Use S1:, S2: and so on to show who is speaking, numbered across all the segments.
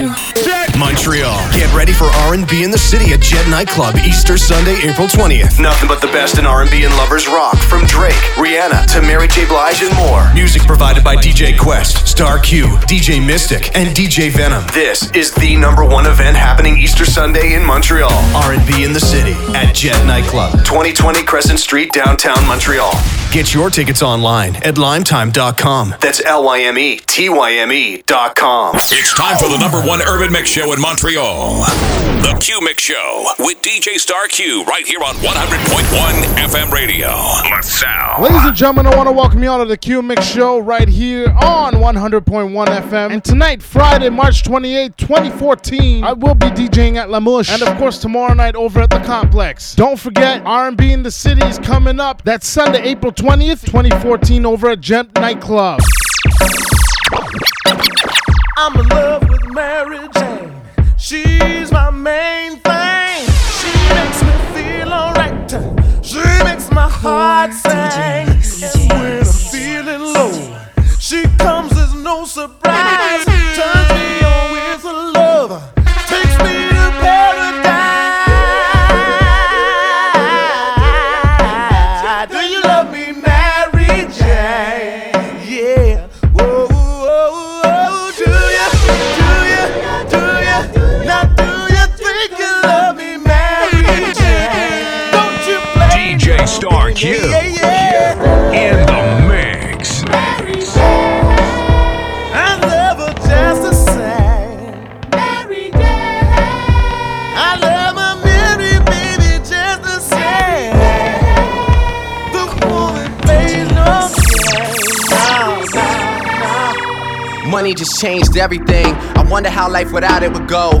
S1: you. Montreal. Get ready for R&B in the city at Jet Nightclub Easter Sunday, April 20th. Nothing but the best in R&B and lovers rock from Drake, Rihanna to Mary J. Blige and more. Music provided by DJ Quest, Star Q, DJ Mystic, and DJ Venom. This is the number one event happening Easter Sunday in Montreal. R&B in the city at Jet Nightclub, 2020 Crescent Street, downtown Montreal. Get your tickets online at lymetyme.com. That's L-Y-M-E T-Y-M-E dot com.
S2: It's time for the number one urban mix show in Montreal. The Q Mix Show with DJ Star Q right here on 100.1 FM radio. LaSalle.
S3: Ladies and gentlemen, I want to welcome you all to the Q Mix Show right here on 100.1 FM. And tonight, Friday, March 28, 2014, I will be DJing at La Mouche. And of course, tomorrow night over at the Complex. Don't forget, R&B in the City is coming up. That's Sunday, April 20th, 2014 over at Jet Nightclub.
S4: I'm in love with Mary Jane. She's my main thing. She makes me feel alright. She makes my heart sing. And when I'm feeling low, she comes as no surprise. Turns me on with her love.
S2: Q
S4: Yeah, yeah.
S2: in the mix.
S4: I love her just the same. Mary Jane. I love my Mary, baby, just the same. The woman pays no change. No, no, no.
S5: Money just changed everything. I wonder how life without it would go.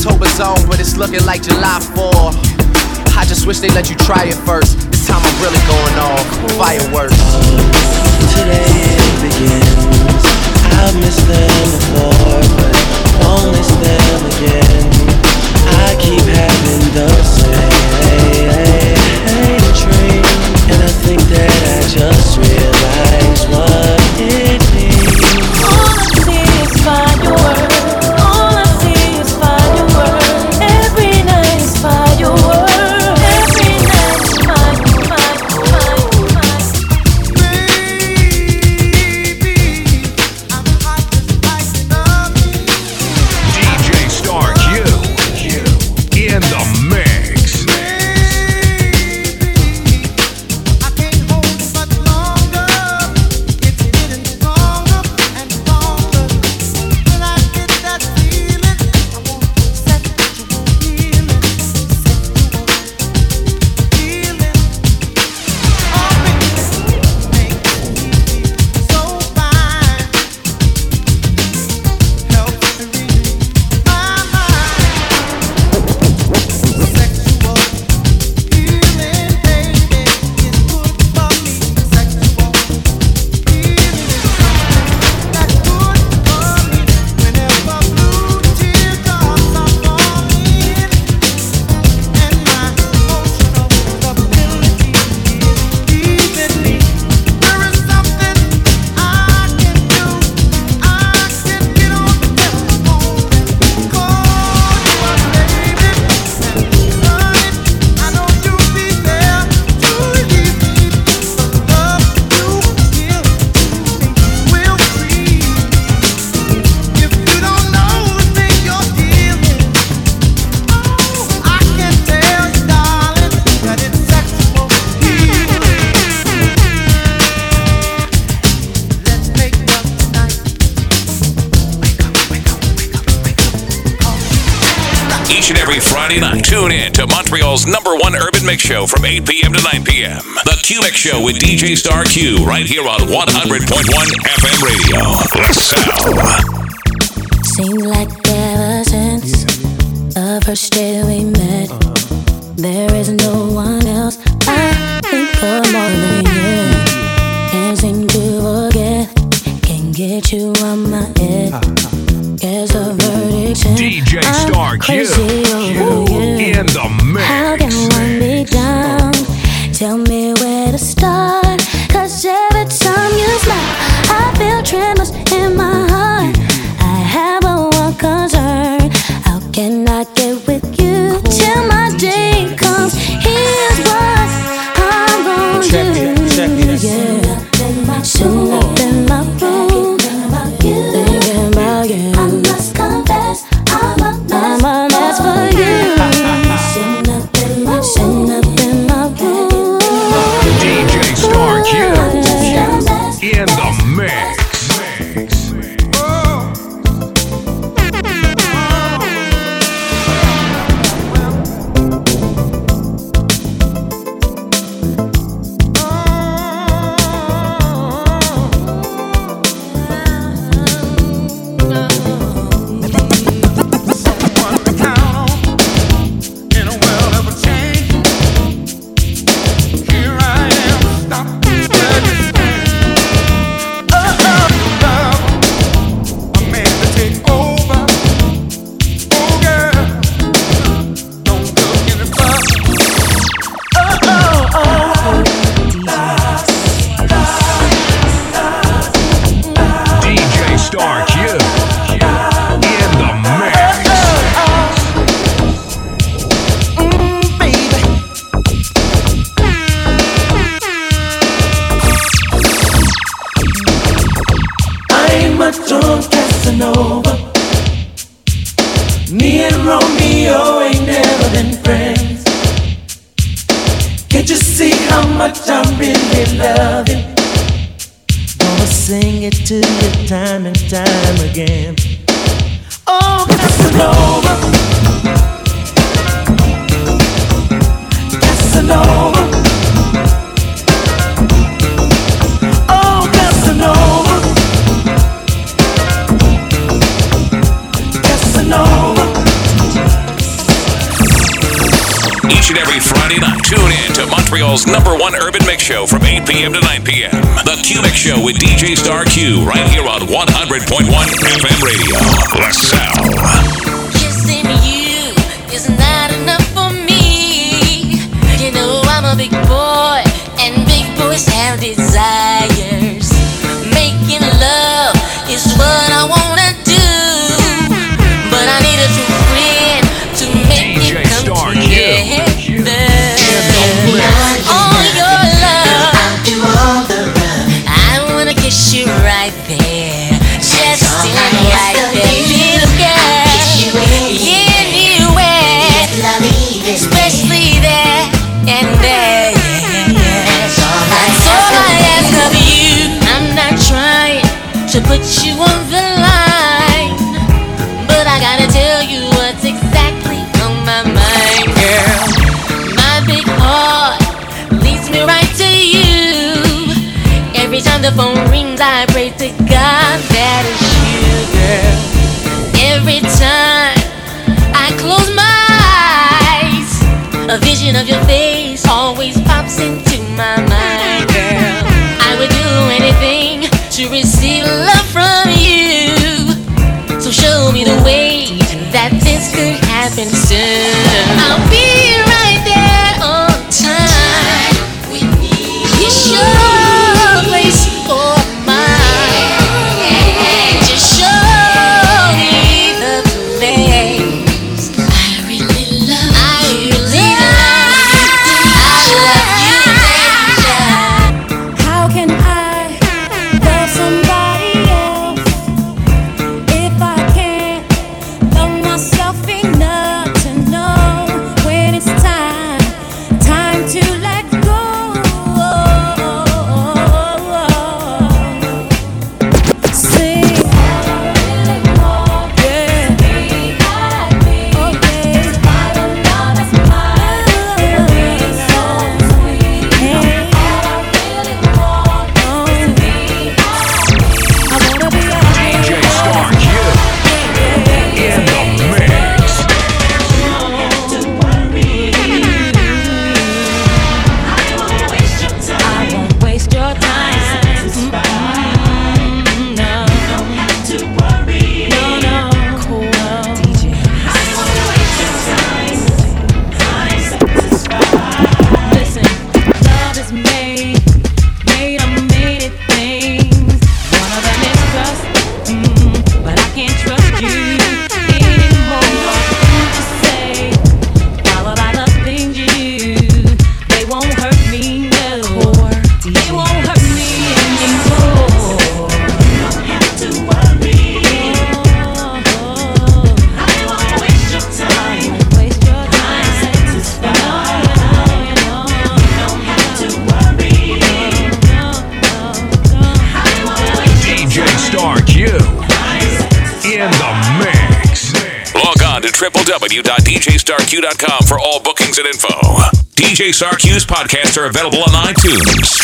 S5: October's on, but it's looking like July 4. I just wish they let you try it first. This time I'm really going off. Fireworks.
S6: Today it begins. I've missed them before, but won't miss them again. I keep having the same dream, and I think that I just realized
S2: from 8 p.m. to 9 p.m. The Q Mix Show with DJ Star Q right here on 100.1 FM Radio. LaSalle.
S7: Like
S8: ever since the first day
S2: Q Mix Show with DJ Star Q right here on 100.1 FM Radio. LaSalle.
S8: Kissing you is not enough for me. You know I'm a big boy. you on the line. But I gotta tell you what's exactly on my mind, girl. My big heart leads me right to you. Every time the phone rings, I pray to God that it's you, girl. Every time I close my eyes, a vision of your face always pops into my mind. been soon. I'll be.
S9: News podcasts are available on iTunes.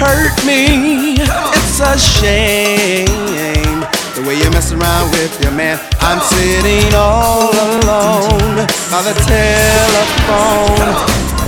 S10: hurt me.
S11: It's a shame the way you mess around with your man. I'm sitting all alone by the telephone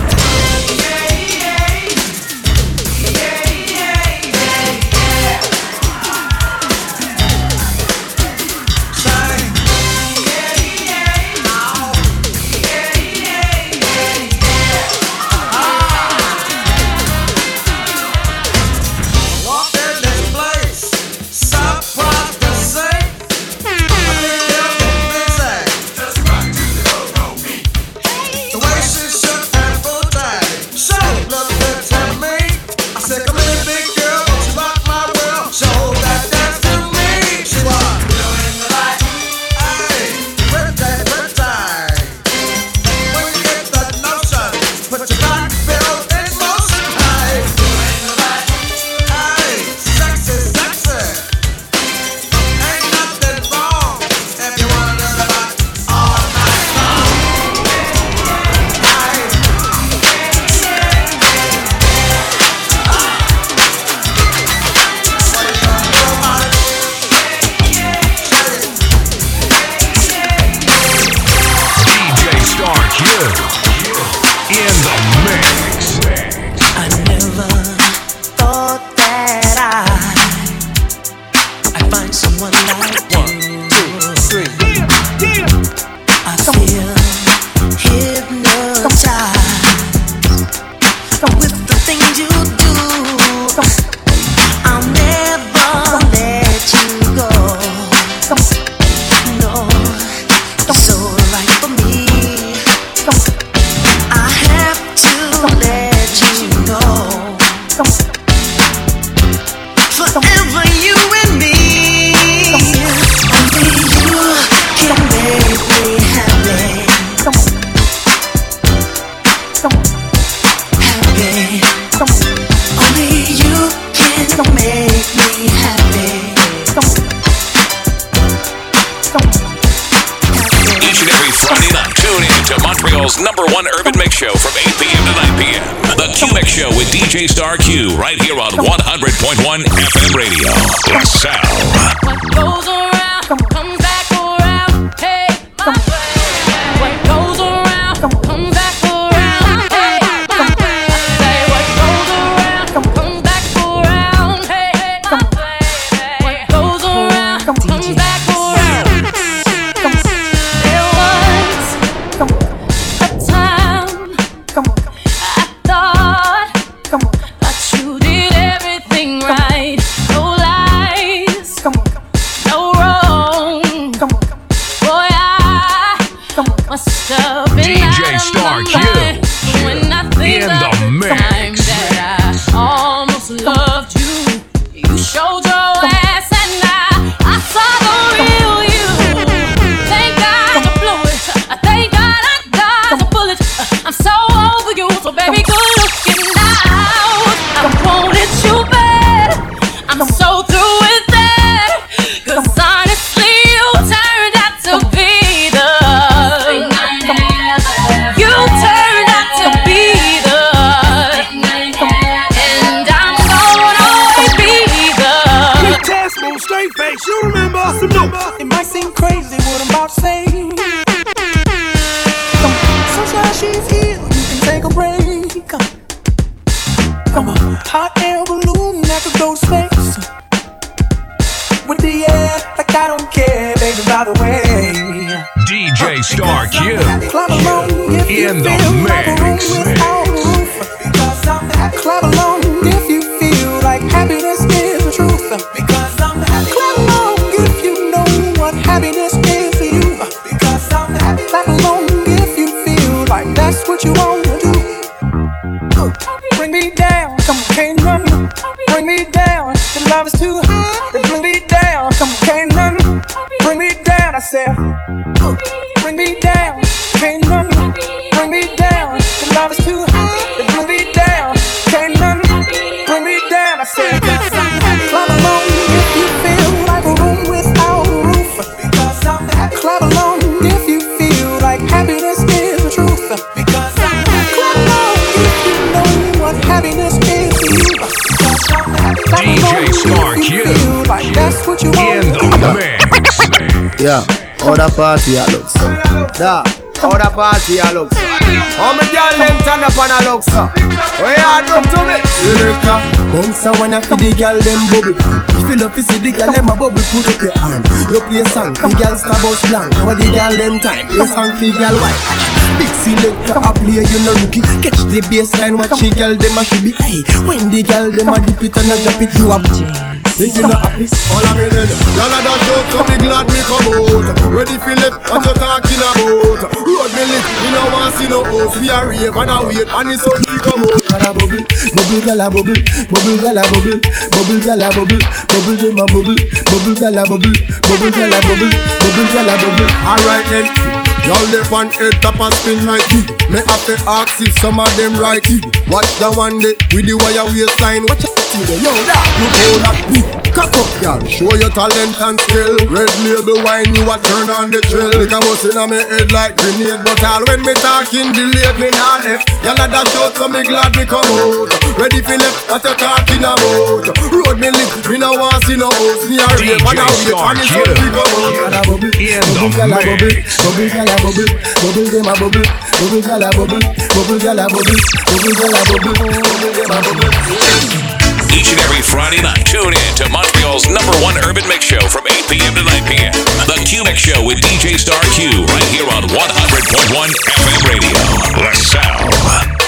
S11: It
S12: might seem crazy what I'm about to say.
S13: Party a looks. Da, how the party a looks. How me girl them turn up and a looks. Where you do to me? Selector, bounce a wanna feel the girl them bubble. If you love to see the girl them a bubble, put up your hand. You play song, the girl star bust blank. What the girl them time? Play song for girl white. Big selector a play, you no rookie. Catch the baseline, watch the girl them a should be. Hey, when the girl them a dip it and a drop it, you a Think you not happy? All of me dead. Y'all a dash out, so me glad me come out. Ready for left, what you talking about? Road me lit, me no want see no host. We a rave and a wait, and it's so we come out. Gyal a bubble, bubble gyal a bubble, bubble gyal a bubble, bubble gyal a bubble, bubble dem a bubble, bubble gyal a bubble, bubble gyal a bubble, bubble gyal a bubble. Alright then. Y'all left on head top and spin like it. Me have to ask if some of them right it. Watch the one day with the wire waistline. Watch out till the yo that you hold that beat. Cock up, y'all. Show your talent and skill. Red label wine, you a turn on the chill. Like a bust inna me head like grenade, but all when me talking delayed me not left. Y'all a dash out, so me glad me come out. Ready for left, what you talking about? Road me lit, me no want see no host. Me a rave and a wait, and it's so we come out. Gyal a bubble, bubble gyal a bubble, bubble gyal a bubble, bubble gyal a bubble, bubble gyal a bubble, bubble gyal a bubble, bubble.
S2: Each and every Friday night, tune in to Montreal's number one urban mix show from 8 p.m. to 9 p.m. The Q Mix Show with DJ Star Q right here on 100.1 FM radio. The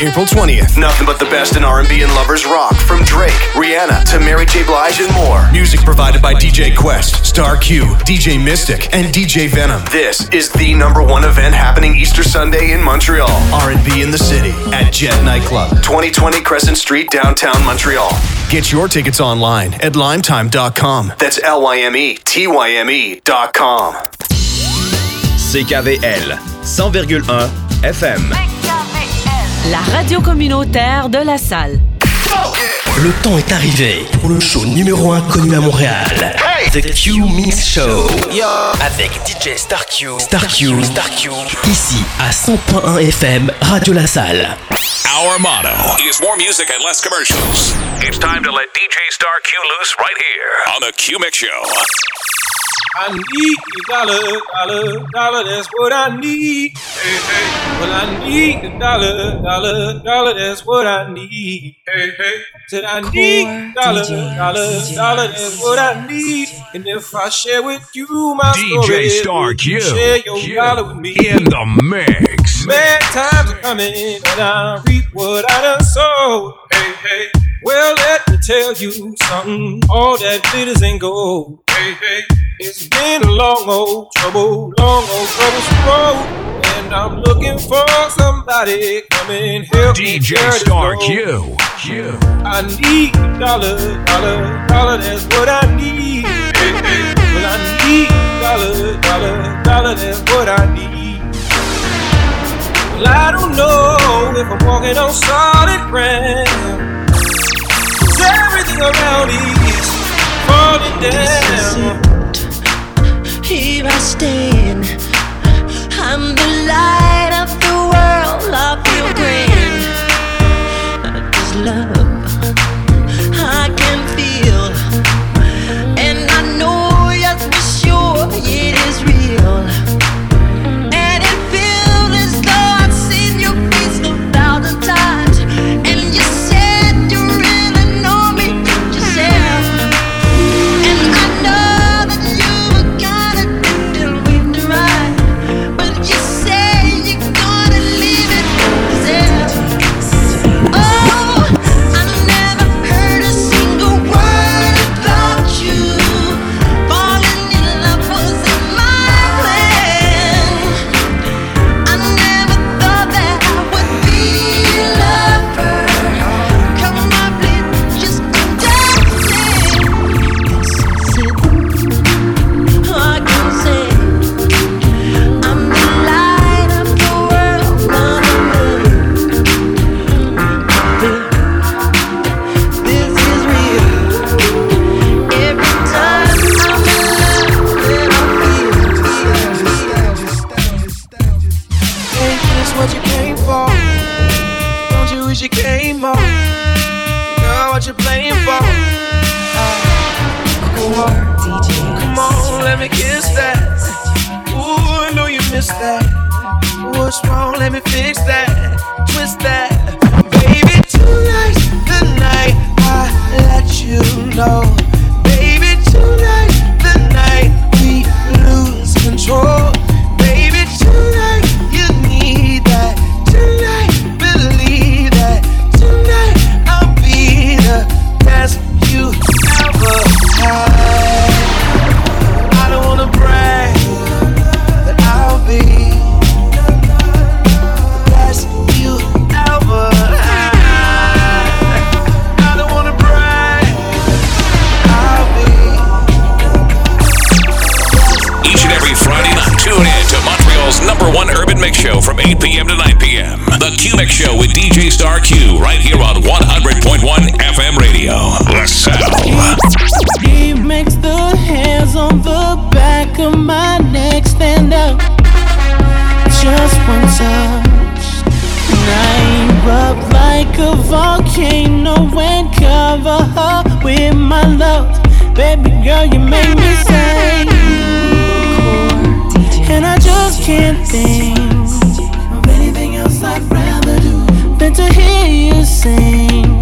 S1: April 20th. Nothing but the best in R&B and lovers rock from Drake, Rihanna to Mary J. Blige and more. Music provided by DJ Quest, Star Q, DJ Mystic, and DJ Venom. This is the number one event happening Easter Sunday in Montreal. R&B in the city at Jet Nightclub, 2020 Crescent Street, downtown Montreal. Get your tickets online at lymetyme.com. That's L-Y-M-E-T-Y-M-E E dot com.
S14: CKVL 100,1 FM.
S15: La radio communautaire de la salle.
S16: Le temps est arrivé pour le show numéro 1 connu à Montréal. The Q Mix Show. Avec DJ Star Q. Star Q. Star Q. Ici à 100.1 FM, Radio La Salle.
S2: Our motto is more music and less commercials. It's time to let DJ Star Q loose right here on the Q Mix Show.
S17: I need a dollar, dollar, dollar, that's what I need. Hey, hey. Well, I need a dollar, dollar, dollar, that's what I need. Hey, hey. Said I need a dollar, dollar, dollar, that's what I need. And if I share with you my
S18: DJ
S17: story,
S18: Star
S17: would you
S18: Q.
S17: share your
S18: Q.
S17: dollar with me.
S18: In the mix.
S17: Bad times are coming, and I reap what I done sowed. Hey, hey. Well, let me tell you something. All that glitters ain't gold. Hey, hey. It's been a long old trouble, long old troublesome road. And I'm looking for somebody come and help me
S18: DJ Star. Q. Q.
S17: I need a dollar, dollar, dollar, that's what I need. Well, I need a dollar, dollar, dollar, that's what I need. Well, I don't know if I'm walking on solid ground. 'Cause everything around me is falling down.
S8: Here I stand. I'm the light of the world. I feel grand. This love
S19: like a volcano and cover her with my love. Baby girl, you make me say And I just can't think of anything else I'd rather do than to hear you sing.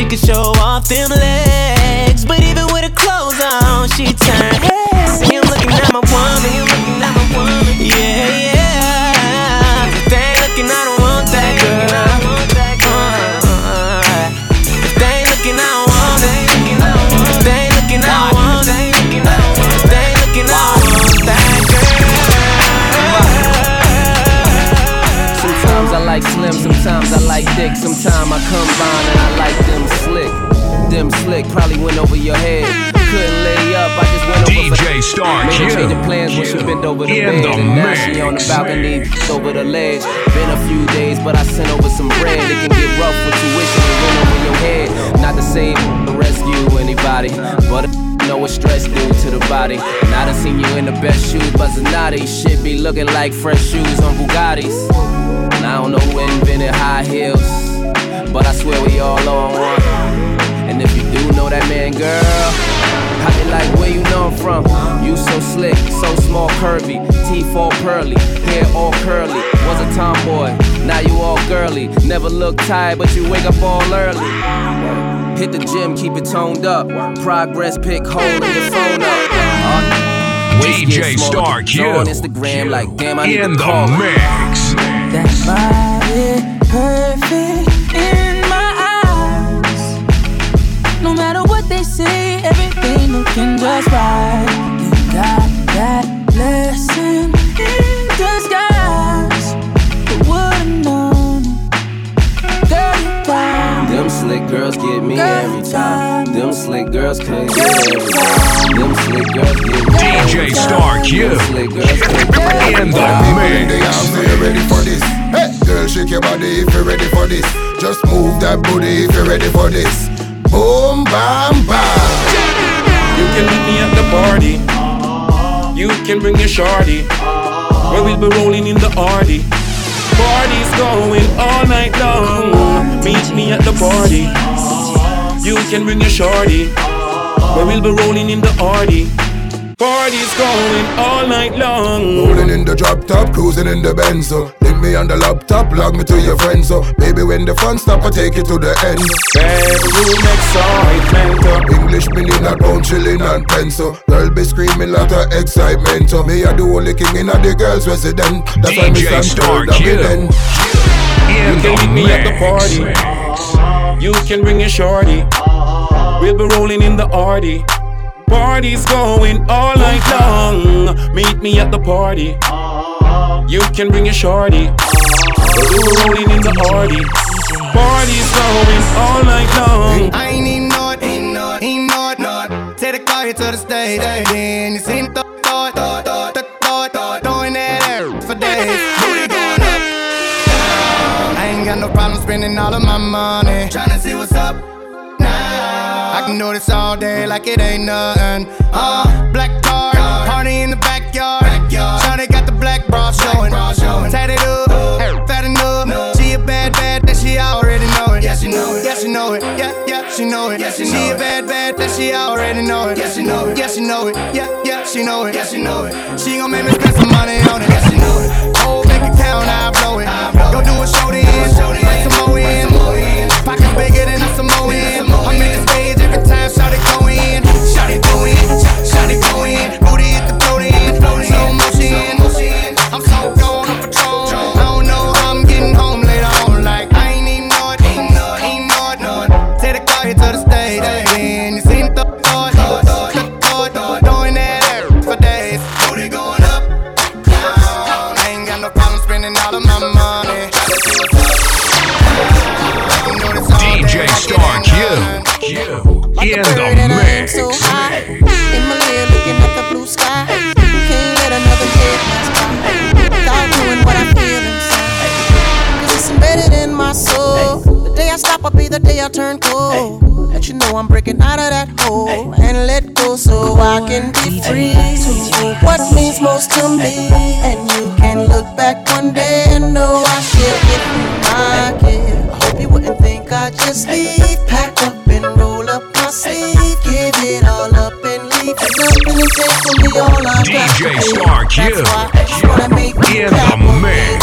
S12: She could show off them legs, but even with her clothes on, she turn heads. Him looking at my woman, yeah, yeah. If they ain't looking, I don't want that girl.
S20: Sometimes I like slim, sometimes I like thick, sometimes I combine Slim slick, probably went over your head. Couldn't lay up, I just went over
S18: DJ Star
S5: Made change plans when she bent over the bed.
S15: The
S5: and now she on the balcony, over the ledge. Been a few days, but I sent over some bread. It can get rough with tuition and over your head. Not rescue anybody, but know what stress do to the body. Seen you in the best shoes, but be looking like fresh shoes on Bugattis. And I don't know who invented high heels, but I swear we all on one that man, girl, I be like, where you know I'm from? You so slick, so small, curvy, teeth all pearly, hair all curly. Was a tomboy, now you all girly. Never look tired, but you wake up all early. Hit the gym, keep it toned up. Progress pick, holding your phone up. Uh,
S15: DJ
S5: get smaller.
S15: Star Q.
S5: On Instagram, like damn, I need
S15: In
S5: to
S15: the
S5: call her.
S15: mix.
S21: That body perfect looking just right. You got that blessing in disguise. Who would've known it? Girl, you got
S5: Them slick girls get me every time. Them slick girls can't get every time. Them slick girls get me
S15: DJ
S5: every
S15: Star. Q.
S5: Them slick girls can't get
S15: In the
S13: in the
S15: mix.
S13: arms, so ready for this? Hey, girl, shake your body if you're ready for this. Just move that booty if you're ready for this. Boom, bam, bam.
S22: Can meet me at the party. You can bring your shorty. Where we'll be rolling in the Artie. Party's going all night long. Meet me at the party. You can bring your shorty. Where we'll be rolling in the Artie. Party's going all night long.
S13: Rolling in the drop top, cruising in the Benzo. Link me on the laptop, log me to your friends. So, baby, when the fun stop, I take you to the end.
S22: Bedroom excitement. Oh.
S13: English meaning not pound, chilling and pencil. Oh. Girl be screaming lot of excitement. So me a the only king in a the girls' resident. That's why me stand tall
S15: Q.
S13: then.
S22: You can meet me at the party. You can bring your shorty. We'll be rolling in the Artie. Party's going all night long. Meet me at the party. You can bring your shorty. We'll be rolling in the Artie. Party's going all night long.
S23: I ain't even know it, ain't know ain't know know. Take the car here to the stage, then you seen the thought, thought, thought, thought, thought, throwing that air for days. I ain't got no problem spending all of my money. Tryna see what's up now. I can do this all day like it ain't nothing. Uh, black card, party in the backyard. Shawty got the black bra showing. Tatted up, fat enough. She a bad, bad, that she already know it. Yeah, she know it. Yeah, she know it. Yeah, yeah, she know it. Yeah, she, know she it. a bad, bad, that she already know it. Yeah, she know it. Yeah, she know it. Yeah, yeah, she know it. Yeah, she know it. She gon' make me spend some money on it. Yeah, she know it. Whole bank account, I blow it. I blow Go do a show then. Bring some more in. Pockets bigger than a Samoan. I'm in the stage every time Shawty go in. Shawty go in. Shawty go in. Booty hit the float in. Slow motion. I'm so gone on patrol. I don't know how I'm getting home later on. Like I ain't even know it. Ain't know it. Ain't know it. Know it. Take the car here to the stage. Then you seen the thought. Thought. Thought. Throwing that air for days. Booty going up. Down. I ain't got no problem spending all of my money.
S15: DJ Star Q. In the
S21: turn cold. Let you know I'm breaking out of that hole and let go so I can be free. What means most to me, and you can look back one day and know I share it my kid. I hope you wouldn't think I just leave, pack up and roll up my sleeve, give it all up and leave. And nothing take from me, all I got.
S15: DJ
S21: to.
S15: Star Q.
S21: That's why I just wanna make you
S15: In the mix.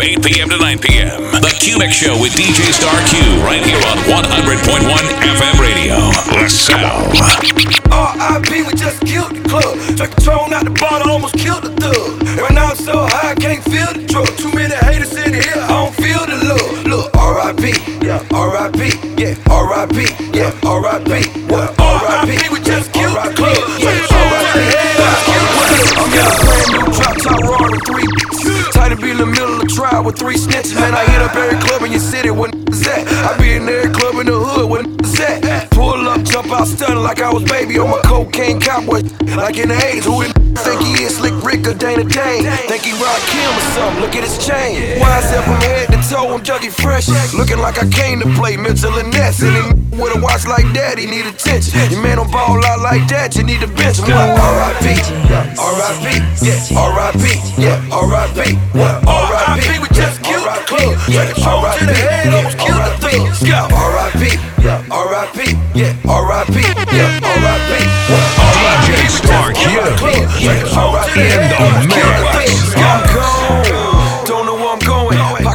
S2: from 8 p.m. to 9 p.m. The Q Mix Show with DJ Star Q right here
S11: gun like I was baby on my cocaine cowboy. Like in the 80s, who the think he is? Slick Rick or Dana Dane? Think he Rock Kim or something? Look at his chain. Why is that from here? Toe, I'm juggy fresh. Looking like I came to play Mitchell and Ness. And he with a watch like that, he need attention. Your man don't ball out like that, you need to bench. What? R.I.P. R.I.P. Yeah. R.I.P. Yeah. R.I.P. What? R.I.P. We just killed the club. Take a shot to the head, almost killed the thing. R.I.P. R.I.P. Yeah. R.I.P. Yeah. R.I.P. What?
S6: DJ Star Q
S11: Take a shot to the head,
S6: the
S11: almost killed the thing.
S6: mix.
S11: I'm gone.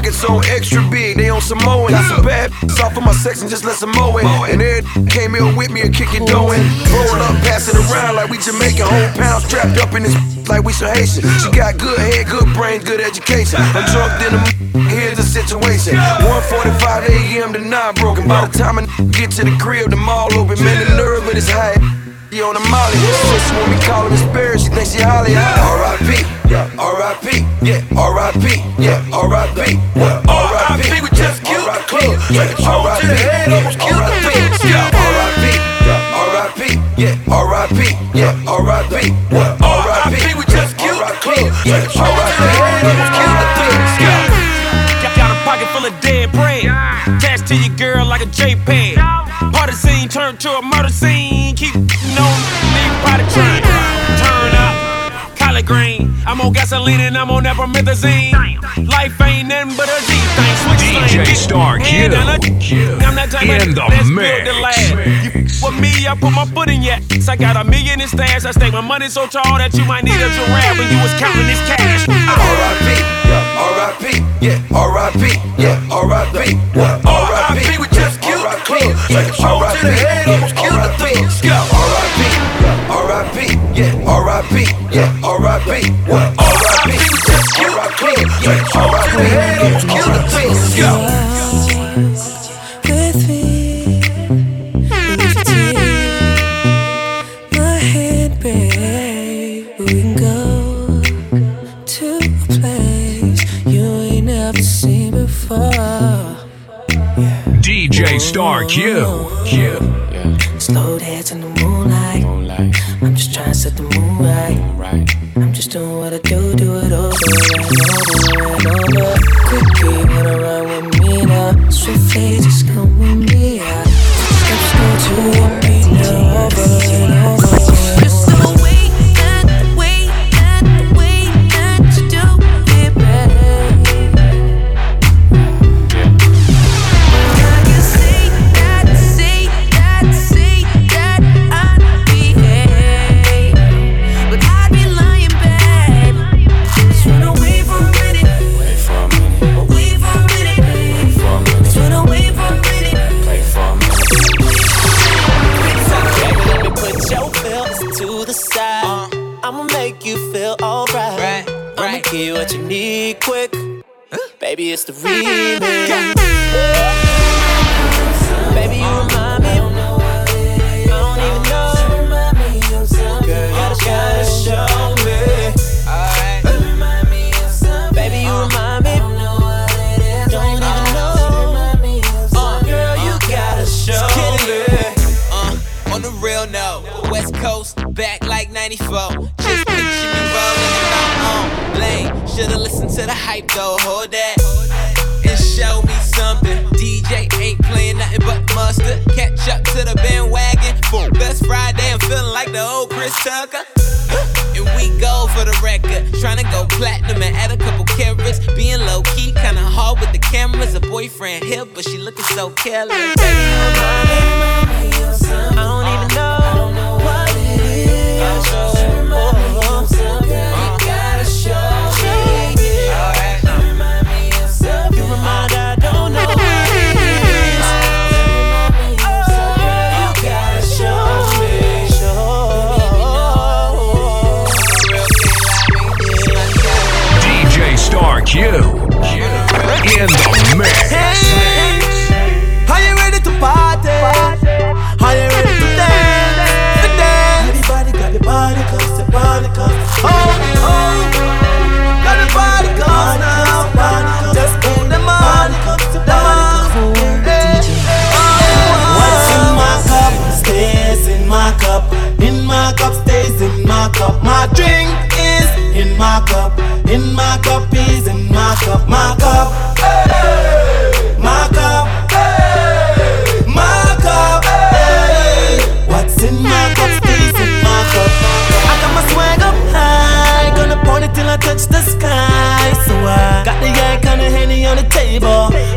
S11: Pockets on extra big, they on Samoan. Got some bad off of my section, just let some mow it. And Ed came here with me and kick it doing. Roll up, pass it around like we Jamaican. Whole pound strapped up in this like we some Haitian. She got good head, good brain, good education. I'm drunk in the here's the situation. 1:45 a.m. to 9 broken. By the time I get to the crib, the mall open. Man, the nerve of this high. On the molly. Sis when we call him a spirit, she thinks she Holly. R.I.P. R.I.P. Yeah. R.I.P. Yeah. R.I.P. What? R.I.P. We just killed the club. Take a shot to the head, almost killed the thing. R.I.P. Yeah, R.I.P. Yeah. R.I.P. Yeah. R.I.P. What? R.I.P. We just killed the club. Take a shot to the head, almost killed the thing.
S18: Got, got a pocket full of dead bread. Attached to your girl like a JPEG. Party scene turned to a murder scene. Keep on leave body train. Turn green. I'm on gasoline and I'm on that promethazine. Life ain't nothing but a G thing. Switch
S6: DJ. Star Q.
S18: Hand down a- I'm that type
S6: In
S18: of
S6: the
S18: let's
S6: mix.
S18: build the lab. You f- with me, I put my foot in your ass. I got a million in stash. I stake my money so tall that you might need a giraffe when you was counting this cash.
S11: R.I.P. Yeah, R.I.P. Yeah. R.I.P. Yeah. R.I.P. What? R.I.P. We just killed the club. Take a shot to the head, almost killed the thing. R.I.P. R.I.P. Yeah. R.I.P. Yeah. R.I.P. What? R.I.P. Just killed the club. Take a shot to the the thing.
S8: with me. Lift my head, babe. We can go to a place you ain't never seen before. Yeah.
S6: DJ Star Q.
S8: Slow
S24: like the old Chris Tucker. And we go for the record. Tryna go platinum and add a couple carats. Being low key, kinda hard with the cameras. A boyfriend here, but she looking so careless. Baby, you remind me.
S19: I don't even know what it is.
S6: Q. In the mix.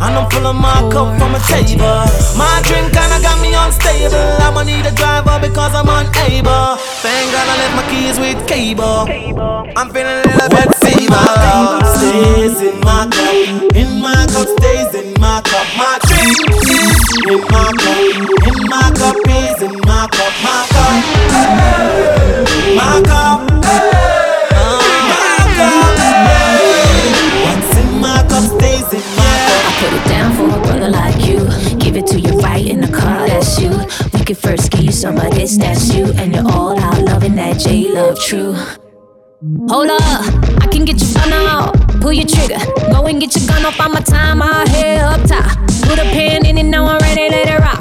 S6: And I'm full of mark up from a table. My drink kinda got me unstable. I'ma need a driver because I'm unable. Thank God I left my keys with cable. I'm feeling a little bit fever. Stays in my cup, in my cup, stays in my cup. My drink is in my cup, in my cup is in
S9: you of this, that's you. And you're all out loving that J love true. Hold up, I can get your gun out. Pull your trigger, go and get your gun off on my time. I'll head up top. Put a pen in it, now I'm ready, let it rock.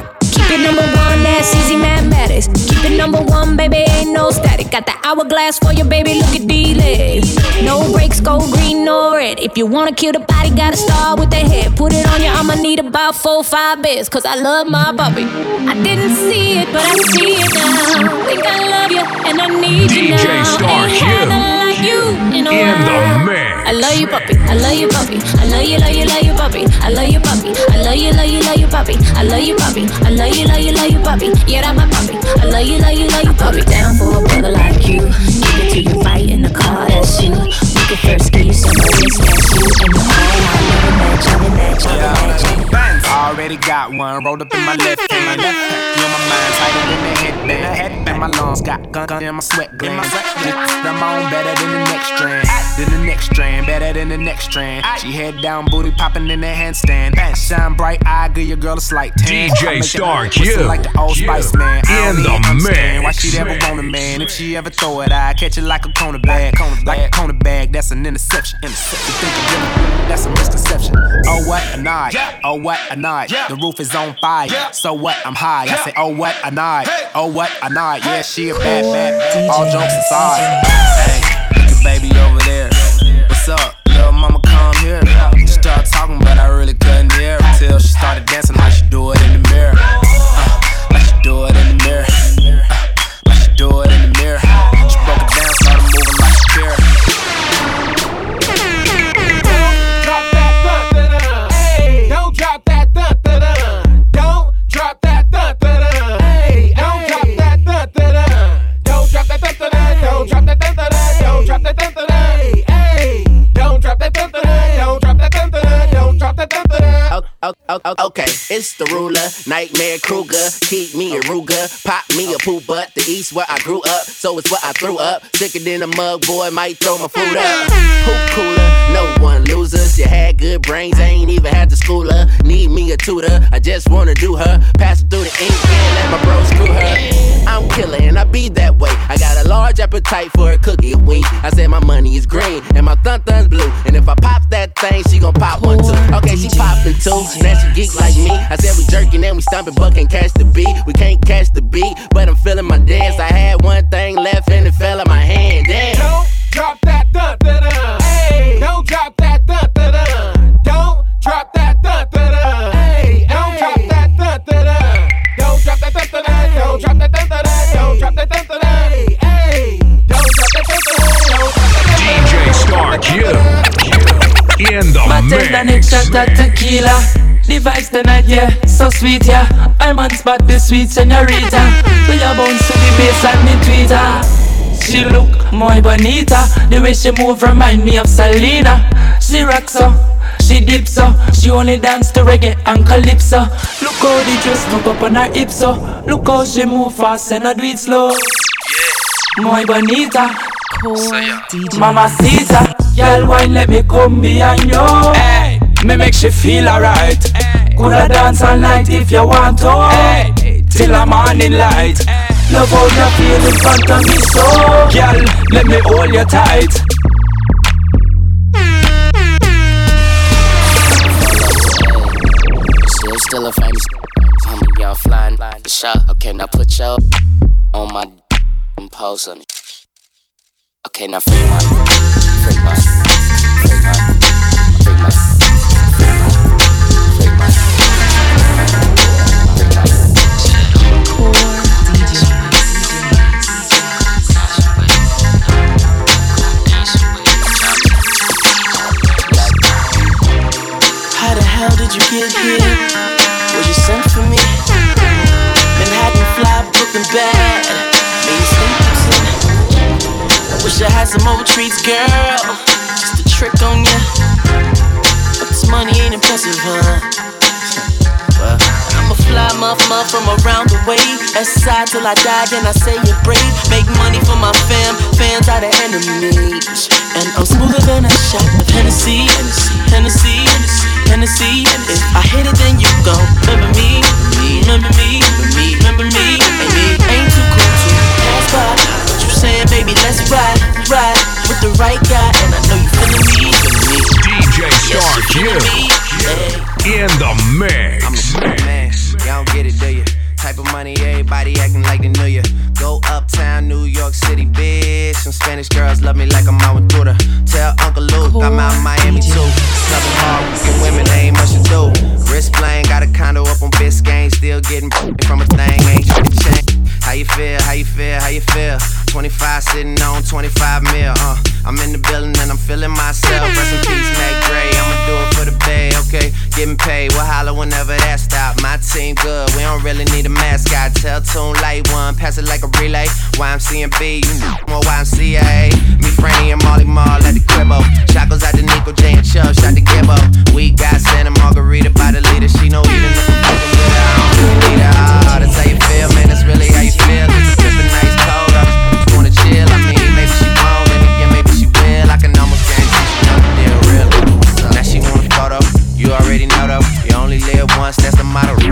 S9: Keep it number one, that's easy mathematics. Keep it number one, baby, ain't no static. Got the hourglass for you, baby, look at these legs. No brakes, go green, no red. If you wanna kill the body, gotta start with the head. Put it on you, I'ma need about four, five bits, cause I love my puppy. I didn't see it, but I see it now. Think I love you, and I need you now.
S18: DJ Star Q.
S9: had nothing like you in a
S18: In the mix.
S9: I love you, puppy. I love you, puppy. I love you, love you, love you, puppy. I love you, puppy. I love you, love you, love you, puppy. I love you, puppy. I love you, love you, love you, puppy. Yeah, that's my puppy. I love you, love you, love you, puppy. Down for a brother like you. Give it to you right in the car, that's you. We could first give you some of this, that's you. And you all out loving that, jumping that, jumping that, jumping
S25: Bands. Already got one rolled up in my left hand. You on my mind tighter than the headband. And my lungs got gun, gun in my sweat glands. I'm on better than the next strand. Than the next strand, better than the next strand. She head down, booty popping in the handstand. Shine bright I give your girl a slight tan.
S18: DJ
S25: I make
S18: Star Q.
S25: Like the old Spice Man. I
S18: In
S25: don't
S18: the
S25: even understand Why
S18: mix.
S25: she ever want a man? If she ever throw it, I catch it like a cornerback. Like a cornerback, that's an interception. Interception, think of it, that's a misconception. Oh what a night, oh what a night. The roof is on fire, so what? I'm high. I say oh what a night, oh what a night. Yeah, she a bad bad. All jokes aside, hey, look baby over there. What's up, little mama? Come here. She started talking, but I really couldn't hear her till she started dancing like she do it in the mirror. Uh, like she do it in the mirror. Uh, like she do it
S5: where I grew up, so it's what I threw up. Sicker than a mug, boy, might throw my food up. Hoop cooler, no one losers. You had good brains, ain't even had to school her. Need me a tutor, I just wanna do her. Pass it through the ink and let my bro screw her. I'm killer and I be that way. I got a large appetite for a cookie a. I said my money is green and my thun thun's blue. And if I pop that thing, she gon' pop one too. Okay, she poppin' two. Now she geek like me. I said we jerking and we stomping, but can't catch the beat. We can't catch the beat, but I'm feeling my dance. I had one thing left and it fell in my hand. Damn.
S26: Don't drop that dun dun dun. Hey, don't drop that dun dun dun. Don't drop that dun dun dun. Hey, don't drop that dun dun dun. Don't drop that. Don't drop that. Don't drop. Hey, don't drop that.
S18: DJ Star Q. In the
S27: Bartender need
S18: mix.
S27: Shot of tequila. The vibes tonight, yeah, so sweet, yeah. I'm on spot, the sweet senorita. We are bounce to the bass and the tweeter. She look muy bonita. The way she move remind me of Selena. She rocks so, she dips so. She only dance to reggae and calypso. Look how the dress look up on her hips so. Look how she move fast and I do it slow. Muy bonita. Mamacita, girl, wine let me come behind you. Hey, me make she feel alright. Coulda dance all night if you want to. Till the morning light. Love how you feel in front of me, so girl, let me hold you tight.
S28: Still, still a famous homie, y'all flying, flying shot. Okay, now put your on my and on it. Okay, now free my, free my.
S19: How the hell did girl. Just a trick on ya. But this money ain't impressive, huh? Well, I'm a fly muff from around the way. Side till I die, then I say you're brave. Make money for my fam, fans are the enemies. And I'm smoother than a shot of Hennessy, Hennessy, Hennessy. If I hit it, then you gon' remember me, remember me, remember me. And it ain't too cool to pass by. What you saying, baby? Let's ride, ride with the right guy. And I know you feeling me.
S26: DJ Star Q in the mix.
S5: Y'all don't get it, do you? Type of money, everybody acting like they knew you. Go uptown, New York City, bitch. Some Spanish girls love me like I'm out with Buddha. Tell Uncle Luke I'm out in Miami too. Southern hard working women, ain't much to do. Wrist playing, got a condo up on Biscayne, still getting from a thing, ain't shit to change. How you feel? How you feel? How you feel? 25 sitting on 25 mil, uh. I'm in the building and I'm feeling myself. Rest in peace, Mac Dre. Really need a mascot. Tell Tune Light One, pass it like a relay. YMCMB, you know YMCA. Me, Franny, and Mally Mall at the cribbo. Shot goes out to Nico J and Chubb, shot to Gibbo. We got Santa Margherita by the leader. She know even if I'm fucking with her, I don't need her.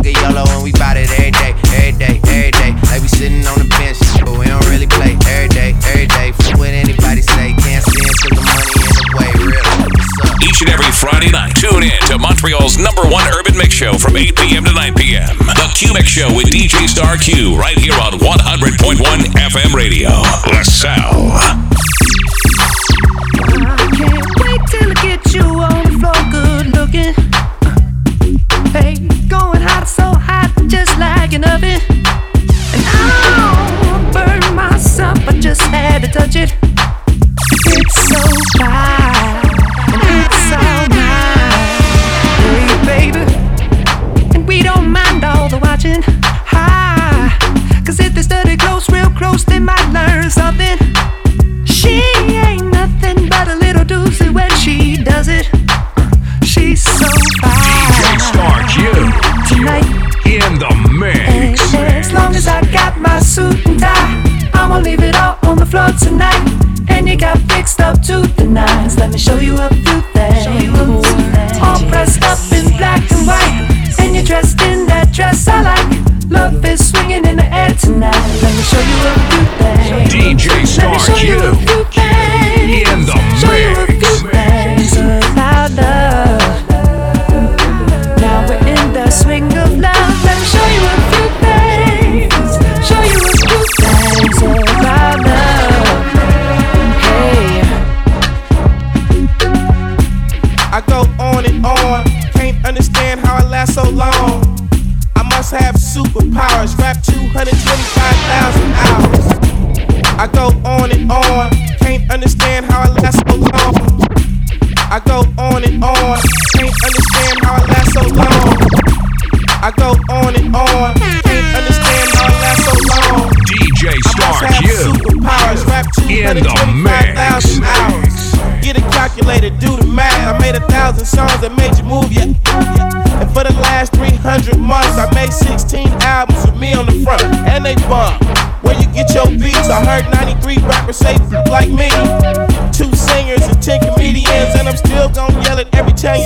S5: Motto. Ruga YOLO, and we bout it every day, every day, every day. Like we sitting on the bench, but we don't really play every day, every day. Fuck what anybody say. Can't stand 'cause the money in the way, real. What's up?
S2: Each and every Friday night, tune in to Montreal's number one urban mix show from 8 p.m. to 9 p.m. The Q Mix Show with DJ Star Q right here on 100.1 FM radio. LaSalle.
S15: Like an oven. And I'll burn myself, I just had to touch it. It's so fine, all floor tonight. And you got fixed up to the nines. Let me show you a few things. All pressed up in black and white, and you're dressed in that dress I like. Love is swinging in the air tonight. Let me show you a few things.
S26: DJ
S15: Let me
S26: Star
S15: show you a
S26: Q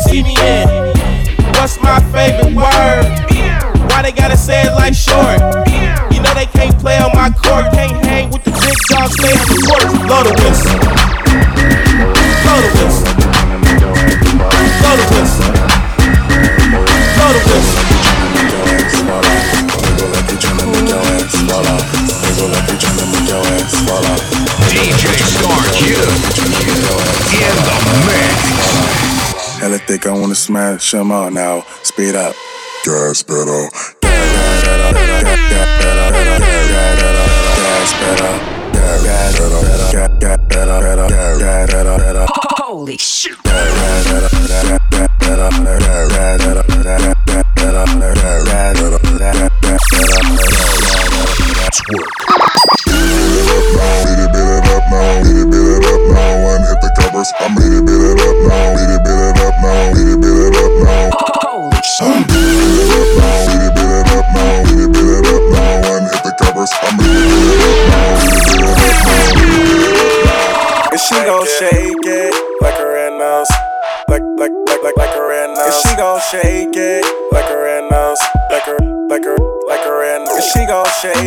S29: see me in. What's my favorite word? Why they gotta say it like short? Wanna smash them all now. Speed up. Gas pedal.
S30: Holy shit.
S29: I'm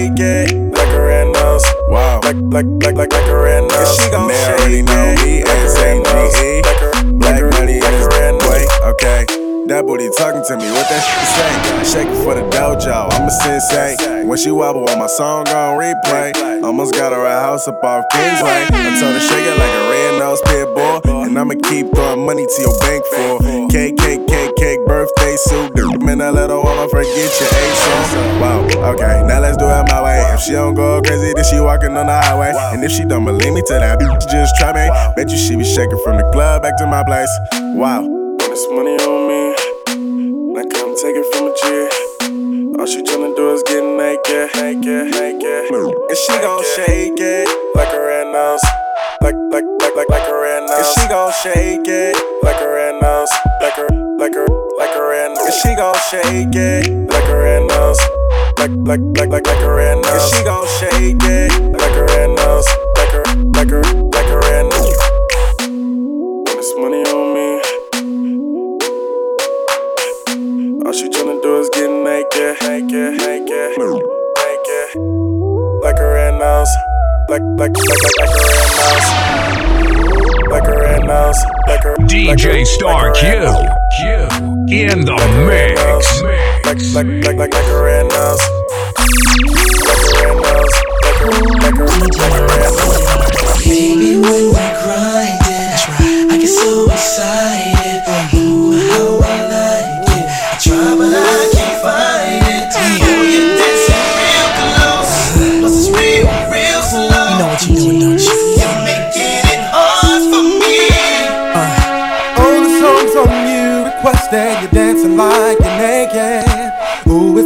S31: shake it like a red nose. Wow. Like, like, like, like, like a red nose. She gon'
S29: They already know me,
S31: like a red nose. Like a,
S29: Black money
S31: like a red nose.
S29: Okay. That booty talking to me, what that shit say? Shake it for the dojo, I'm a sensei. When she wobble on my song on replay, almost got her a house up off Kingsway. I told her shake it like a red nose pit bull, and I'ma keep throwing money to your bank for cake, cake, cake, cake, birthday suit. Man, that little woman forget your ASO. Wow, okay, now let's do it my way. If she don't go crazy, then she walking on the highway. And if she don't believe me, tell that bitch just try me. Bet you she be shaking from the club back to my place. Wow.
S18: Star Q. In the mix.
S31: like, like, like, like, like like like.
S19: Baby, when we grindin', I get so excited.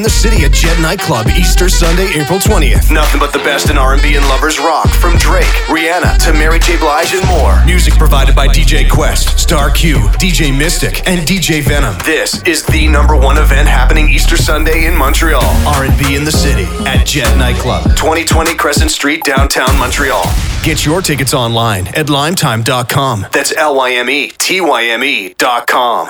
S1: in the city at Jet Nightclub Easter Sunday, April 20th. Nothing but the best in R&B and lovers rock from Drake, Rihanna to Mary J. Blige and more. Music provided by DJ Quest, Star Q, DJ Mystic, and DJ Venom. This is the number one event happening Easter Sunday in Montreal. R&B in the city at Jet Nightclub, 2020 Crescent Street, downtown Montreal. Get your tickets online at lymetyme.com. That's L Y M E T Y M E dot com.